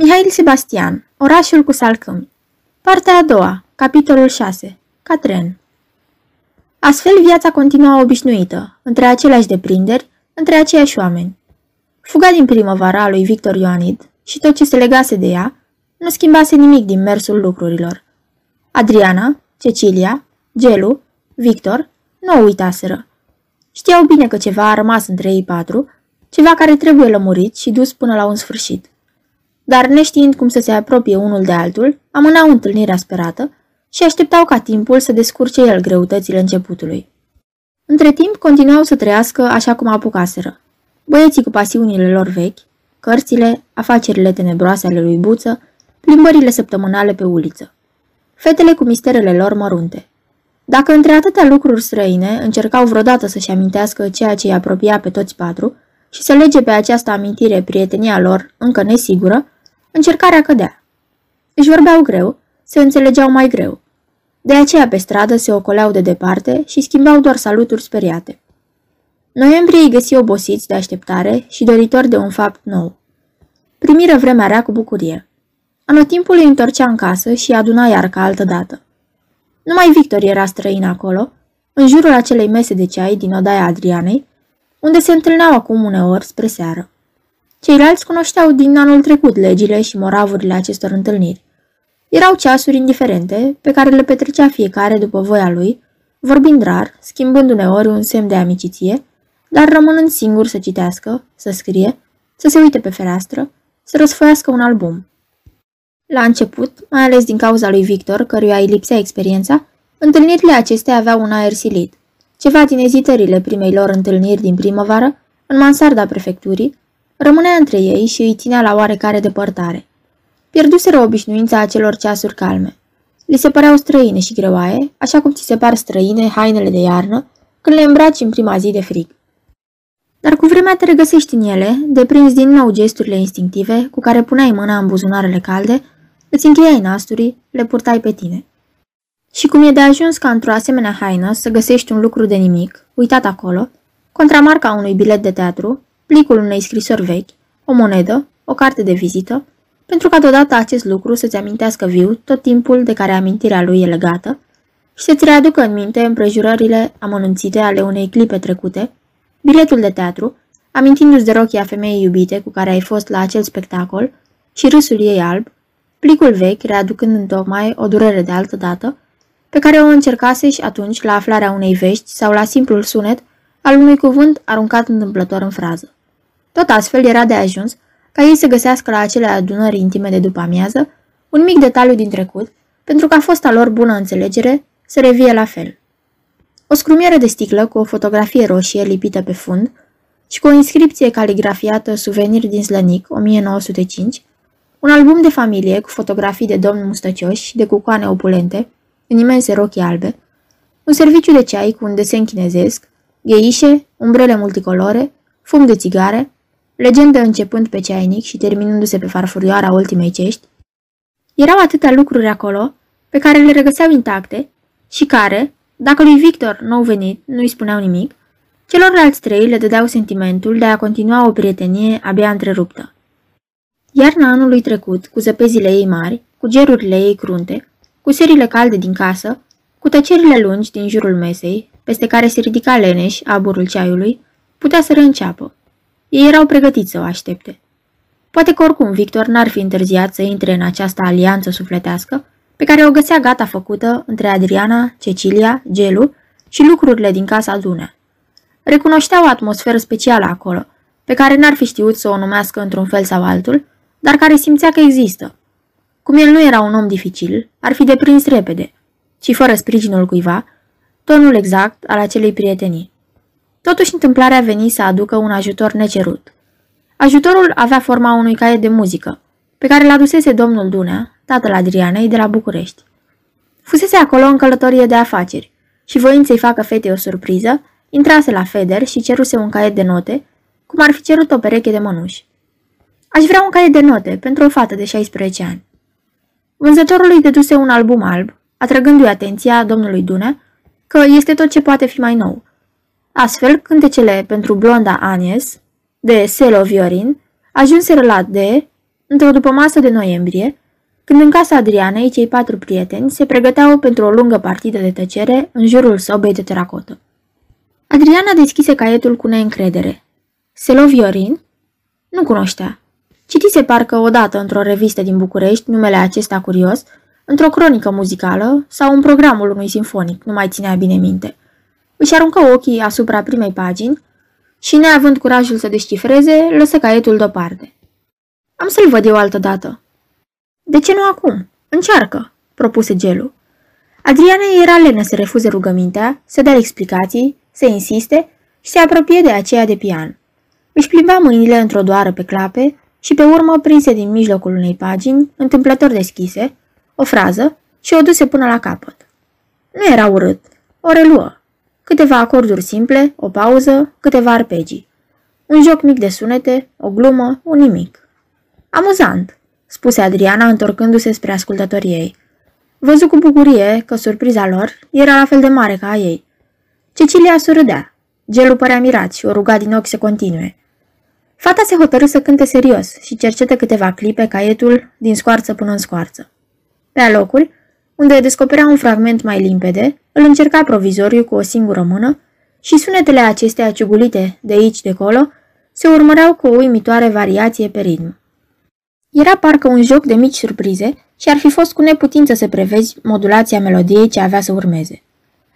Mihail Sebastian, Orașul cu salcâmi Partea a doua, capitolul 6 Catren Astfel viața continua obișnuită, între aceleași deprinderi, între aceiași oameni. Fuga din primăvara a lui Victor Ioanid și tot ce se legase de ea nu schimbase nimic din mersul lucrurilor. Adriana, Cecilia, Gelu, Victor nu o uitaseră. Știau bine că ceva a rămas între ei patru, ceva care trebuie lămurit și dus până la un sfârșit dar neștiind cum să se apropie unul de altul, amânau întâlnirea sperată și așteptau ca timpul să descurce el greutățile începutului. Între timp, continuau să trăiască așa cum apucaseră. Băieții cu pasiunile lor vechi, cărțile, afacerile tenebroase ale lui Buță, plimbările săptămânale pe uliță. Fetele cu misterele lor mărunte. Dacă între atâtea lucruri străine încercau vreodată să-și amintească ceea ce îi apropia pe toți patru și să lege pe această amintire prietenia lor încă nesigură, Încercarea cădea. Își vorbeau greu, se înțelegeau mai greu. De aceea pe stradă se ocoleau de departe și schimbau doar saluturi speriate. Noiembrie îi găsi obosiți de așteptare și doritori de un fapt nou. Primiră vremea rea cu bucurie. Anotimpul îi întorcea în casă și aduna iar ca altă dată. Numai Victor era străin acolo, în jurul acelei mese de ceai din odaia Adrianei, unde se întâlneau acum uneori spre seară. Ceilalți cunoșteau din anul trecut legile și moravurile acestor întâlniri. Erau ceasuri indiferente, pe care le petrecea fiecare după voia lui, vorbind rar, schimbând uneori un semn de amiciție, dar rămânând singur să citească, să scrie, să se uite pe fereastră, să răsfoiască un album. La început, mai ales din cauza lui Victor, căruia îi lipsea experiența, întâlnirile acestea aveau un aer silit. Ceva din ezitările primei lor întâlniri din primăvară, în mansarda prefecturii, Rămânea între ei și îi ținea la oarecare depărtare. Pierduseră obișnuința acelor ceasuri calme. Li se păreau străine și greoaie, așa cum ți se par străine hainele de iarnă, când le îmbraci în prima zi de frig. Dar cu vremea te regăsești în ele, deprins din nou gesturile instinctive cu care puneai mâna în buzunarele calde, îți încheiai nasturii, le purtai pe tine. Și cum e de ajuns ca într-o asemenea haină să găsești un lucru de nimic, uitat acolo, contramarca unui bilet de teatru, plicul unei scrisori vechi, o monedă, o carte de vizită, pentru ca deodată acest lucru să-ți amintească viu tot timpul de care amintirea lui e legată și să-ți readucă în minte împrejurările amănunțite ale unei clipe trecute, biletul de teatru, amintindu-ți de rochia femeii iubite cu care ai fost la acel spectacol și râsul ei alb, plicul vechi readucând întocmai o durere de altă dată, pe care o încercase și atunci la aflarea unei vești sau la simplul sunet al unui cuvânt aruncat întâmplător în frază. Tot astfel era de ajuns ca ei să găsească la acele adunări intime de după amiază un mic detaliu din trecut, pentru ca fosta lor bună înțelegere să revie la fel. O scrumieră de sticlă cu o fotografie roșie lipită pe fund și cu o inscripție caligrafiată Suvenir din Slănic 1905, un album de familie cu fotografii de domni mustăcioși și de cucoane opulente, în imense rochii albe, un serviciu de ceai cu un desen chinezesc, gheișe, umbrele multicolore, fum de țigare, legendă începând pe ceainic și terminându-se pe farfurioara ultimei cești, erau atâtea lucruri acolo pe care le regăseau intacte și care, dacă lui Victor, nou venit, nu-i spuneau nimic, celorlalți trei le dădeau sentimentul de a continua o prietenie abia întreruptă. Iarna anului trecut, cu zăpezile ei mari, cu gerurile ei crunte, cu serile calde din casă, cu tăcerile lungi din jurul mesei, peste care se ridica leneș aburul ceaiului, putea să reînceapă. Ei erau pregătiți să o aștepte. Poate că oricum Victor n-ar fi întârziat să intre în această alianță sufletească pe care o găsea gata făcută între Adriana, Cecilia, Gelu și lucrurile din casa Dunea. Recunoștea o atmosferă specială acolo, pe care n-ar fi știut să o numească într-un fel sau altul, dar care simțea că există. Cum el nu era un om dificil, ar fi deprins repede, ci fără sprijinul cuiva, tonul exact al acelei prietenii. Totuși, întâmplarea veni să aducă un ajutor necerut. Ajutorul avea forma unui caiet de muzică, pe care l adusese domnul Dunea, tatăl Adrianei, de la București. Fusese acolo în călătorie de afaceri și voind să-i facă fetei o surpriză, intrase la Feder și ceruse un caiet de note, cum ar fi cerut o pereche de mănuși. Aș vrea un caiet de note pentru o fată de 16 ani. Vânzătorul îi deduse un album alb, atrăgându-i atenția domnului Dunea că este tot ce poate fi mai nou – Astfel, cântecele pentru blonda Anies, de Selo Viorin, ajunseră la D, într-o dupămasă de noiembrie, când în casa Adrianei cei patru prieteni se pregăteau pentru o lungă partidă de tăcere în jurul sobei de teracotă. Adriana deschise caietul cu neîncredere. Selo Viorin? Nu cunoștea. Citise parcă odată într-o revistă din București numele acesta curios, într-o cronică muzicală sau în programul unui sinfonic, nu mai ținea bine minte. Își aruncă ochii asupra primei pagini și, neavând curajul să descifreze, lăsă caietul deoparte. Am să-l văd eu altă dată. De ce nu acum? Încearcă, propuse Gelu. Adriana era lenă să refuze rugămintea, să dea explicații, să insiste și se apropie de aceea de pian. Își plimba mâinile într-o doară pe clape și pe urmă prinse din mijlocul unei pagini, întâmplător deschise, o frază și o duse până la capăt. Nu era urât, o reluă. Câteva acorduri simple, o pauză, câteva arpegii. Un joc mic de sunete, o glumă, un nimic. Amuzant, spuse Adriana întorcându-se spre ascultătorii ei. Văzu cu bucurie că surpriza lor era la fel de mare ca a ei. Cecilia surâdea. Gelul părea mirat și o ruga din ochi să continue. Fata se hotărâ să cânte serios și cercetă câteva clipe caietul din scoarță până în scoarță. Pe alocuri, unde descoperea un fragment mai limpede, îl încerca provizoriu cu o singură mână și sunetele acestea ciugulite de aici de colo se urmăreau cu o uimitoare variație pe ritm. Era parcă un joc de mici surprize și ar fi fost cu neputință să prevezi modulația melodiei ce avea să urmeze.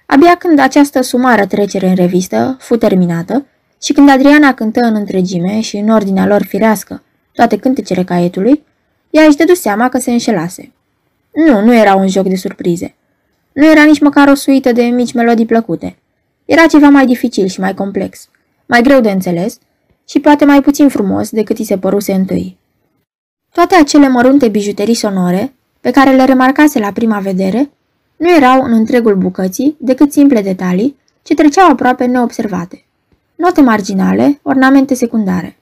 Abia când această sumară trecere în revistă fu terminată și când Adriana cântă în întregime și în ordinea lor firească toate cântecele caietului, ea își dădu seama că se înșelase. Nu, nu era un joc de surprize. Nu era nici măcar o suită de mici melodii plăcute. Era ceva mai dificil și mai complex, mai greu de înțeles și poate mai puțin frumos decât îi se păruse întâi. Toate acele mărunte bijuterii sonore, pe care le remarcase la prima vedere, nu erau în întregul bucății decât simple detalii ce treceau aproape neobservate. Note marginale, ornamente secundare.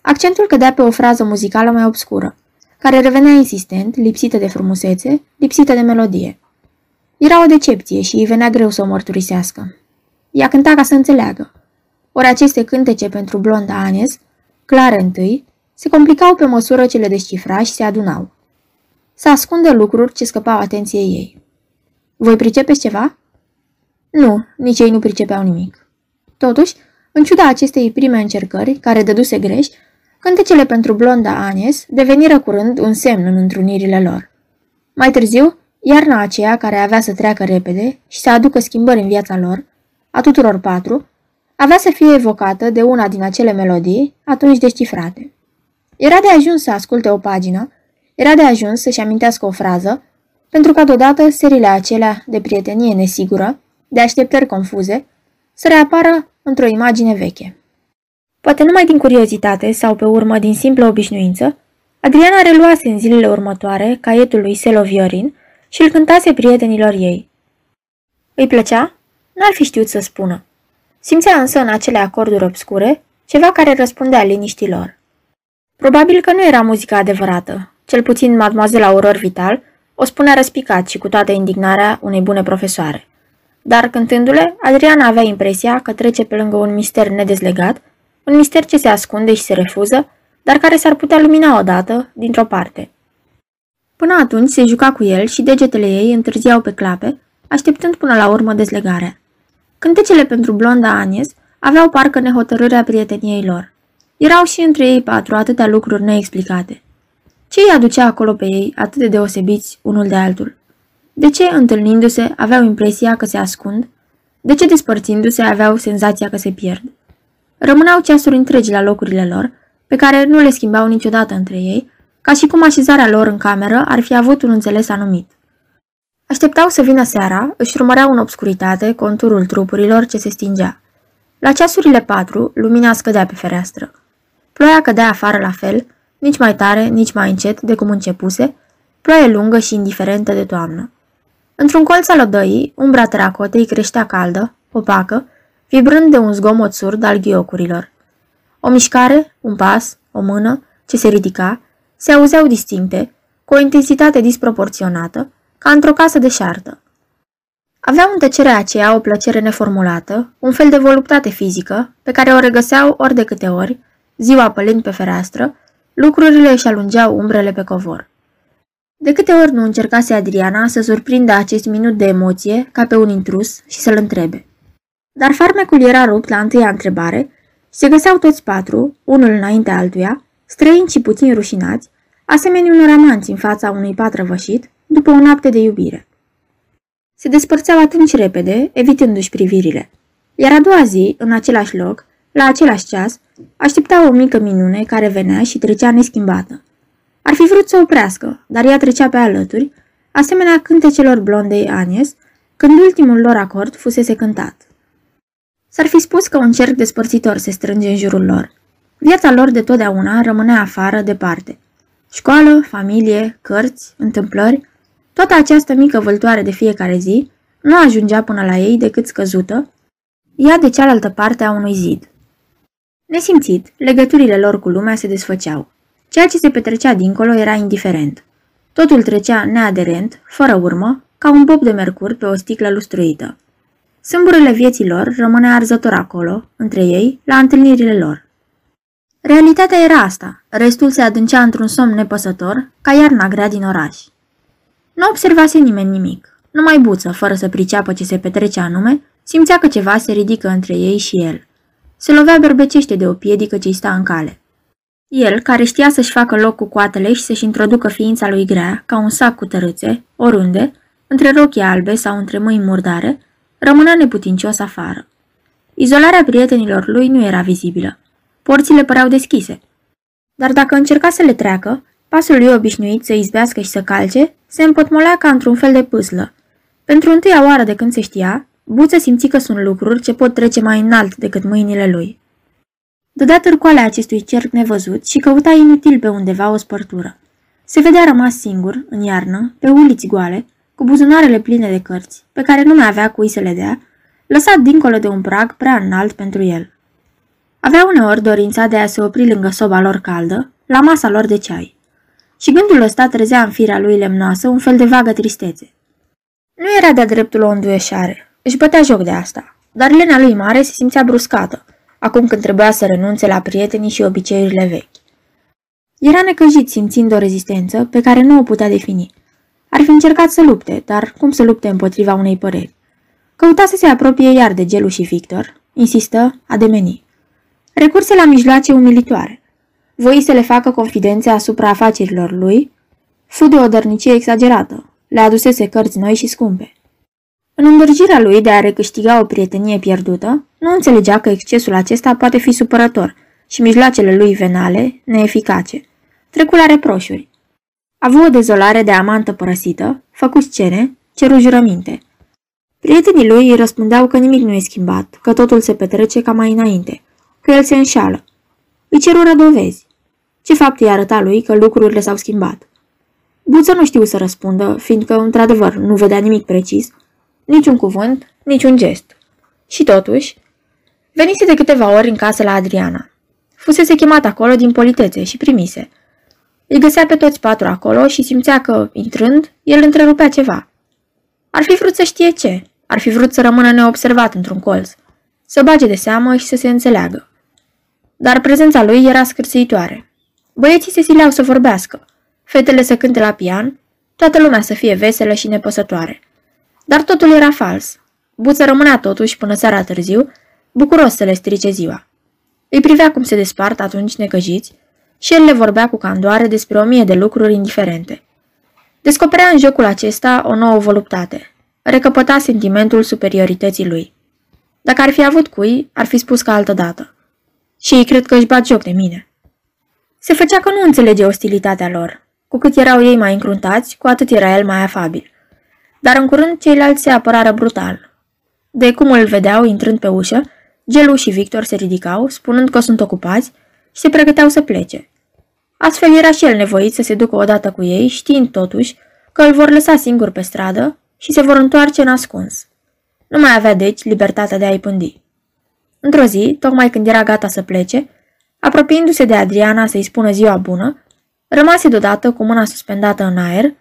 Accentul cădea pe o frază muzicală mai obscură, care revenea insistent, lipsită de frumusețe, lipsită de melodie. Era o decepție și îi venea greu să o mărturisească. Ea cânta ca să înțeleagă. Ori aceste cântece pentru blonda Anes, clare întâi, se complicau pe măsură ce le descifra și se adunau. Să ascundă lucruri ce scăpau atenției ei. Voi pricepeți ceva? Nu, nici ei nu pricepeau nimic. Totuși, în ciuda acestei prime încercări, care dăduse greș, cântecele pentru blonda Anes deveniră curând un semn în întrunirile lor. Mai târziu, iarna aceea care avea să treacă repede și să aducă schimbări în viața lor, a tuturor patru, avea să fie evocată de una din acele melodii atunci descifrate. Era de ajuns să asculte o pagină, era de ajuns să-și amintească o frază, pentru ca deodată serile acelea de prietenie nesigură, de așteptări confuze, să reapară într-o imagine veche. Poate numai din curiozitate sau pe urmă din simplă obișnuință, Adriana reluase în zilele următoare caietul lui Selo Viorin și îl cântase prietenilor ei. Îi plăcea? N-ar fi știut să spună. Simțea însă în acele acorduri obscure ceva care răspundea liniștilor. Probabil că nu era muzica adevărată, cel puțin mademoiselle Auror Vital o spunea răspicat și cu toată indignarea unei bune profesoare. Dar cântându-le, Adriana avea impresia că trece pe lângă un mister nedezlegat, un mister ce se ascunde și se refuză, dar care s-ar putea lumina odată, dintr-o parte. Până atunci se juca cu el și degetele ei întârziau pe clape, așteptând până la urmă dezlegarea. Cântecele pentru blonda Anies aveau parcă nehotărârea prieteniei lor. Erau și între ei patru atâtea lucruri neexplicate. Ce îi aducea acolo pe ei atât de deosebiți unul de altul? De ce, întâlnindu-se, aveau impresia că se ascund? De ce, despărțindu-se, aveau senzația că se pierd? Rămâneau ceasuri întregi la locurile lor, pe care nu le schimbau niciodată între ei, ca și cum așezarea lor în cameră ar fi avut un înțeles anumit. Așteptau să vină seara, își urmăreau în obscuritate conturul trupurilor ce se stingea. La ceasurile patru, lumina scădea pe fereastră. Ploaia cădea afară la fel, nici mai tare, nici mai încet de cum începuse, ploaie lungă și indiferentă de toamnă. Într-un colț al odăii, umbra teracotei creștea caldă, opacă, vibrând de un zgomot surd al ghiocurilor. O mișcare, un pas, o mână, ce se ridica, se auzeau distincte, cu o intensitate disproporționată, ca într-o casă deșartă. Aveau în tăcerea aceea o plăcere neformulată, un fel de voluptate fizică, pe care o regăseau ori de câte ori, ziua pălind pe fereastră, Lucrurile își alungeau umbrele pe covor. De câte ori nu încercase Adriana să surprindă acest minut de emoție ca pe un intrus și să-l întrebe. Dar farmecul era rupt la întâia întrebare se găseau toți patru, unul înainte altuia, străini și puțin rușinați, asemenea unor amanți în fața unui pat răvășit, după o noapte de iubire. Se despărțeau atunci repede, evitându-și privirile. Iar a doua zi, în același loc, la același ceas, aștepta o mică minune care venea și trecea neschimbată. Ar fi vrut să oprească, dar ea trecea pe alături, asemenea cântecelor blondei Anies, când ultimul lor acord fusese cântat. S-ar fi spus că un cerc despărțitor se strânge în jurul lor. Viața lor de totdeauna rămânea afară, departe. Școală, familie, cărți, întâmplări, toată această mică vâltoare de fiecare zi nu ajungea până la ei decât scăzută, ea de cealaltă parte a unui zid. Nesimțit, legăturile lor cu lumea se desfăceau. Ceea ce se petrecea dincolo era indiferent. Totul trecea neaderent, fără urmă, ca un bob de mercur pe o sticlă lustruită. Sâmburele vieții lor rămânea arzător acolo, între ei, la întâlnirile lor. Realitatea era asta, restul se adâncea într-un somn nepăsător, ca iarna grea din oraș. Nu observase nimeni nimic. Numai buță, fără să priceapă ce se petrecea anume, simțea că ceva se ridică între ei și el. Se lovea berbecește de o piedică ce-i sta în cale. El, care știa să-și facă loc cu coatele și să-și introducă ființa lui grea, ca un sac cu tărâțe, oriunde, între rochii albe sau între mâini murdare, rămânea neputincios afară. Izolarea prietenilor lui nu era vizibilă. Porțile păreau deschise. Dar dacă încerca să le treacă, pasul lui obișnuit să izbească și să calce se împotmolea ca într-un fel de pâslă. Pentru întâia oară de când se știa, Buță simți că sunt lucruri ce pot trece mai înalt decât mâinile lui. Dădea târcoalea acestui cerc nevăzut și căuta inutil pe undeva o spărtură. Se vedea rămas singur, în iarnă, pe uliți goale, cu buzunarele pline de cărți, pe care nu mai avea cui să le dea, lăsat dincolo de un prag prea înalt pentru el. Avea uneori dorința de a se opri lângă soba lor caldă, la masa lor de ceai. Și gândul ăsta trezea în firea lui lemnoasă un fel de vagă tristețe. Nu era de-a dreptul o înduieșare, își bătea joc de asta, dar lena lui mare se simțea bruscată, acum când trebuia să renunțe la prietenii și obiceiurile vechi. Era necăjit simțind o rezistență pe care nu o putea defini – ar fi încercat să lupte, dar cum să lupte împotriva unei păreri? Căuta să se apropie iar de Gelu și Victor, insistă, a demeni. Recurse la mijloace umilitoare. Voi să le facă confidențe asupra afacerilor lui, fu de o dărnicie exagerată, le adusese cărți noi și scumpe. În îndârgirea lui de a recâștiga o prietenie pierdută, nu înțelegea că excesul acesta poate fi supărător și mijloacele lui venale, neeficace. Trecu la reproșuri, Avu o dezolare de amantă părăsită, făcu scene, ceru jurăminte. Prietenii lui îi răspundeau că nimic nu e schimbat, că totul se petrece ca mai înainte, că el se înșală. Îi cerură dovezi. Ce fapt îi arăta lui că lucrurile s-au schimbat? Buță nu știu să răspundă, fiindcă, într-adevăr, nu vedea nimic precis, niciun cuvânt, niciun gest. Și totuși, venise de câteva ori în casă la Adriana. Fusese chemat acolo din politețe și primise – îi găsea pe toți patru acolo și simțea că, intrând, el întrerupea ceva. Ar fi vrut să știe ce. Ar fi vrut să rămână neobservat într-un colț, să bage de seamă și să se înțeleagă. Dar prezența lui era scârțăitoare. Băieții se sileau să vorbească, fetele să cânte la pian, toată lumea să fie veselă și nepăsătoare. Dar totul era fals. Buță rămânea totuși până seara târziu, bucuros să le strice ziua. Îi privea cum se despart atunci necăjiți, și el le vorbea cu candoare despre o mie de lucruri indiferente. Descoperea în jocul acesta o nouă voluptate. Recăpăta sentimentul superiorității lui. Dacă ar fi avut cui, ar fi spus ca altă dată. Și ei cred că își bat joc de mine. Se făcea că nu înțelege ostilitatea lor. Cu cât erau ei mai încruntați, cu atât era el mai afabil. Dar în curând ceilalți se apărară brutal. De cum îl vedeau intrând pe ușă, Gelu și Victor se ridicau, spunând că sunt ocupați și se pregăteau să plece. Astfel era și el nevoit să se ducă odată cu ei, știind totuși că îl vor lăsa singur pe stradă și se vor întoarce în ascuns. Nu mai avea deci libertatea de a-i pândi. Într-o zi, tocmai când era gata să plece, apropiindu-se de Adriana să-i spună ziua bună, rămase deodată cu mâna suspendată în aer,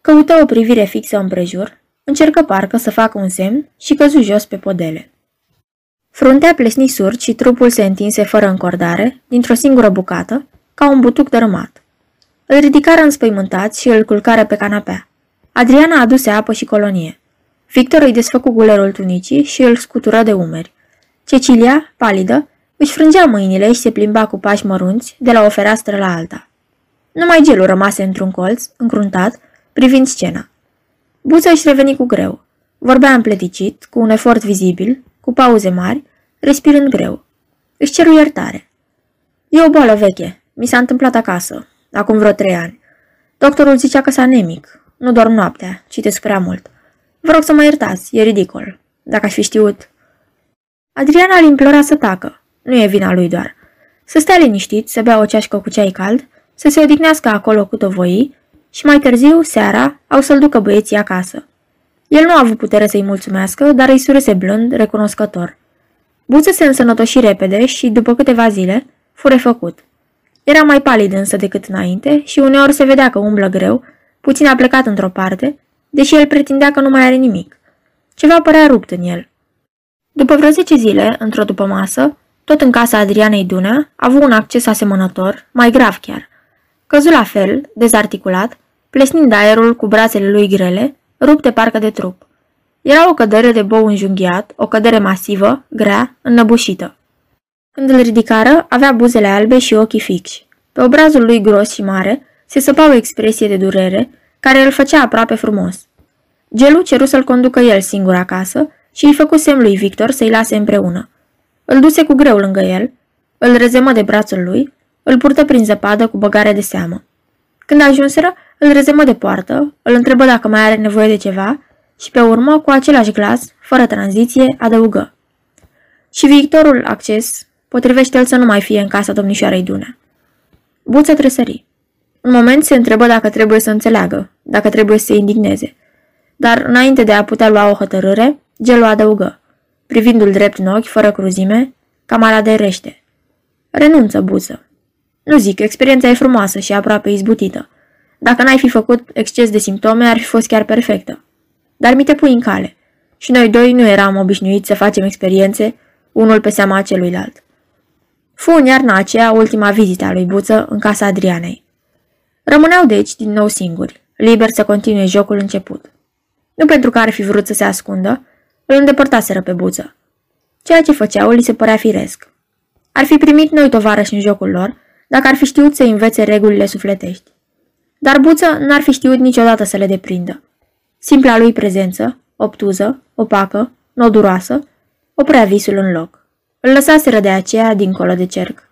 căută o privire fixă împrejur, încercă parcă să facă un semn și căzu jos pe podele. Fruntea plesni surd și trupul se întinse fără încordare, dintr-o singură bucată, ca un butuc dărâmat. Îl ridicară înspăimântat și îl culcară pe canapea. Adriana aduse apă și colonie. Victor îi desfăcu gulerul tunicii și îl scutură de umeri. Cecilia, palidă, își frângea mâinile și se plimba cu pași mărunți de la o fereastră la alta. Numai gelul rămase într-un colț, încruntat, privind scena. Buță își reveni cu greu. Vorbea împleticit, cu un efort vizibil, cu pauze mari, respirând greu. Își ceru iertare. E o boală veche. Mi s-a întâmplat acasă, acum vreo trei ani. Doctorul zicea că s-a anemic. Nu dorm noaptea, citesc prea mult. Vă rog să mă iertați, e ridicol. Dacă aș fi știut... Adriana îl implora să tacă. Nu e vina lui doar. Să stea liniștit, să bea o ceașcă cu ceai cald, să se odihnească acolo cu tovoi și mai târziu, seara, au să-l ducă băieții acasă. El nu a avut putere să-i mulțumească, dar îi surese blând, recunoscător. Buță se însănătoși repede și, după câteva zile, fu refăcut. Era mai palid însă decât înainte și uneori se vedea că umblă greu, puțin a plecat într-o parte, deși el pretindea că nu mai are nimic. Ceva părea rupt în el. După vreo zece zile, într-o după masă, tot în casa Adrianei Dunea, a avut un acces asemănător, mai grav chiar. Căzu la fel, dezarticulat, plesnind aerul cu brațele lui grele, rupte parcă de trup. Era o cădere de bou înjunghiat, o cădere masivă, grea, înnăbușită. Când îl ridicară, avea buzele albe și ochii fixi. Pe obrazul lui gros și mare se săpa o expresie de durere, care îl făcea aproape frumos. Gelu ceru să-l conducă el singur acasă și își făcu semn lui Victor să-i lase împreună. Îl duse cu greu lângă el, îl rezemă de brațul lui, îl purtă prin zăpadă cu băgare de seamă. Când ajunseră, îl rezemă de poartă, îl întrebă dacă mai are nevoie de ceva și pe urmă, cu același glas, fără tranziție, adăugă. Și Victorul acces potrivește-l să nu mai fie în casa domnișoarei Dunea. Buță tresări. Un moment se întrebă dacă trebuie să înțeleagă, dacă trebuie să se indigneze. Dar, înainte de a putea lua o hotărâre, Gelu adăugă, privindu-l drept în ochi, fără cruzime, de rește. Renunță, buță. Nu zic, experiența e frumoasă și aproape izbutită. Dacă n-ai fi făcut exces de simptome, ar fi fost chiar perfectă. Dar mi te pui în cale. Și noi doi nu eram obișnuiți să facem experiențe, unul pe seama celuilalt. Fu în iarna aceea ultima vizită a lui Buță în casa Adrianei. Rămâneau deci din nou singuri, liberi să continue jocul început. Nu pentru că ar fi vrut să se ascundă, îl îndepărtaseră pe Buță. Ceea ce făceau li se părea firesc. Ar fi primit noi tovarăși în jocul lor, dacă ar fi știut să învețe regulile sufletești. Dar Buță n-ar fi știut niciodată să le deprindă. Simpla lui prezență, obtuză, opacă, noduroasă, oprea visul în loc. Îl lăsaseră de aceea dincolo de cerc.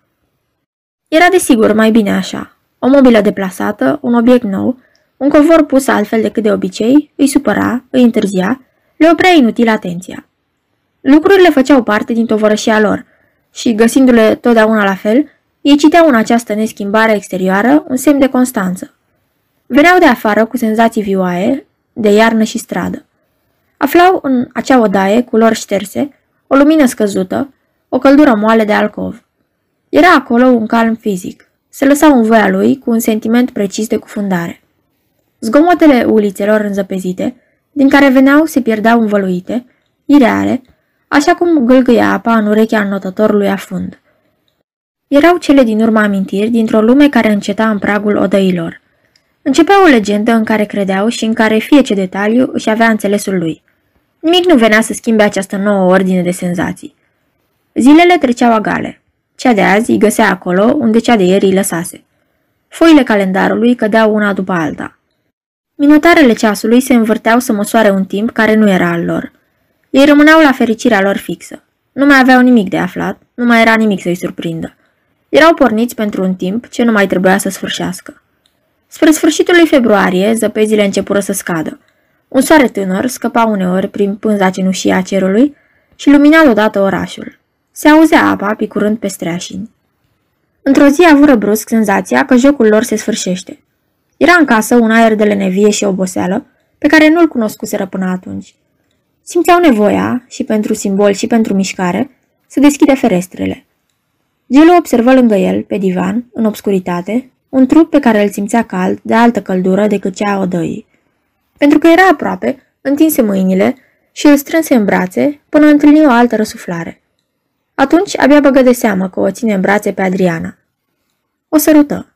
Era desigur mai bine așa. O mobilă deplasată, un obiect nou, un covor pus altfel decât de obicei, îi supăra, îi întârzia, le oprea inutil atenția. Lucrurile făceau parte din tovărășia lor și, găsindu-le totdeauna la fel, ei citeau în această neschimbare exterioară un semn de constanță. Veneau de afară cu senzații vioaie, de iarnă și stradă. Aflau în acea odaie, culori șterse, o lumină scăzută, o căldură moale de alcov. Era acolo un calm fizic. Se lăsau în voia lui cu un sentiment precis de cufundare. Zgomotele ulițelor înzăpezite, din care veneau se pierdeau învăluite, ireale, așa cum gâlgâia apa în urechea notătorului afund. Erau cele din urmă amintiri dintr-o lume care înceta în pragul odăilor. Începea o legendă în care credeau și în care fie ce detaliu își avea înțelesul lui. Nimic nu venea să schimbe această nouă ordine de senzații. Zilele treceau agale. Cea de azi îi găsea acolo unde cea de ieri îi lăsase. Foile calendarului cădeau una după alta. Minutarele ceasului se învârteau să măsoare un timp care nu era al lor. Ei rămâneau la fericirea lor fixă. Nu mai aveau nimic de aflat, nu mai era nimic să-i surprindă. Erau porniți pentru un timp ce nu mai trebuia să sfârșească. Spre sfârșitul lui februarie, zăpezile începură să scadă. Un soare tânăr scăpa uneori prin pânza cenușie a cerului și lumina deodată orașul. Se auzea apa picurând pe streașini. Într-o zi avură brusc senzația că jocul lor se sfârșește. Era în casă un aer de lenevie și oboseală, pe care nu-l cunoscuseră până atunci. Simțeau nevoia, și pentru simbol și pentru mișcare, să deschide ferestrele. Gelu observă lângă el, pe divan, în obscuritate, un trup pe care îl simțea cald, de altă căldură decât cea a odăii. Pentru că era aproape, întinse mâinile și îl strânse în brațe până întâlni o altă răsuflare. Atunci abia băgă de seamă că o ține în brațe pe Adriana. O sărută.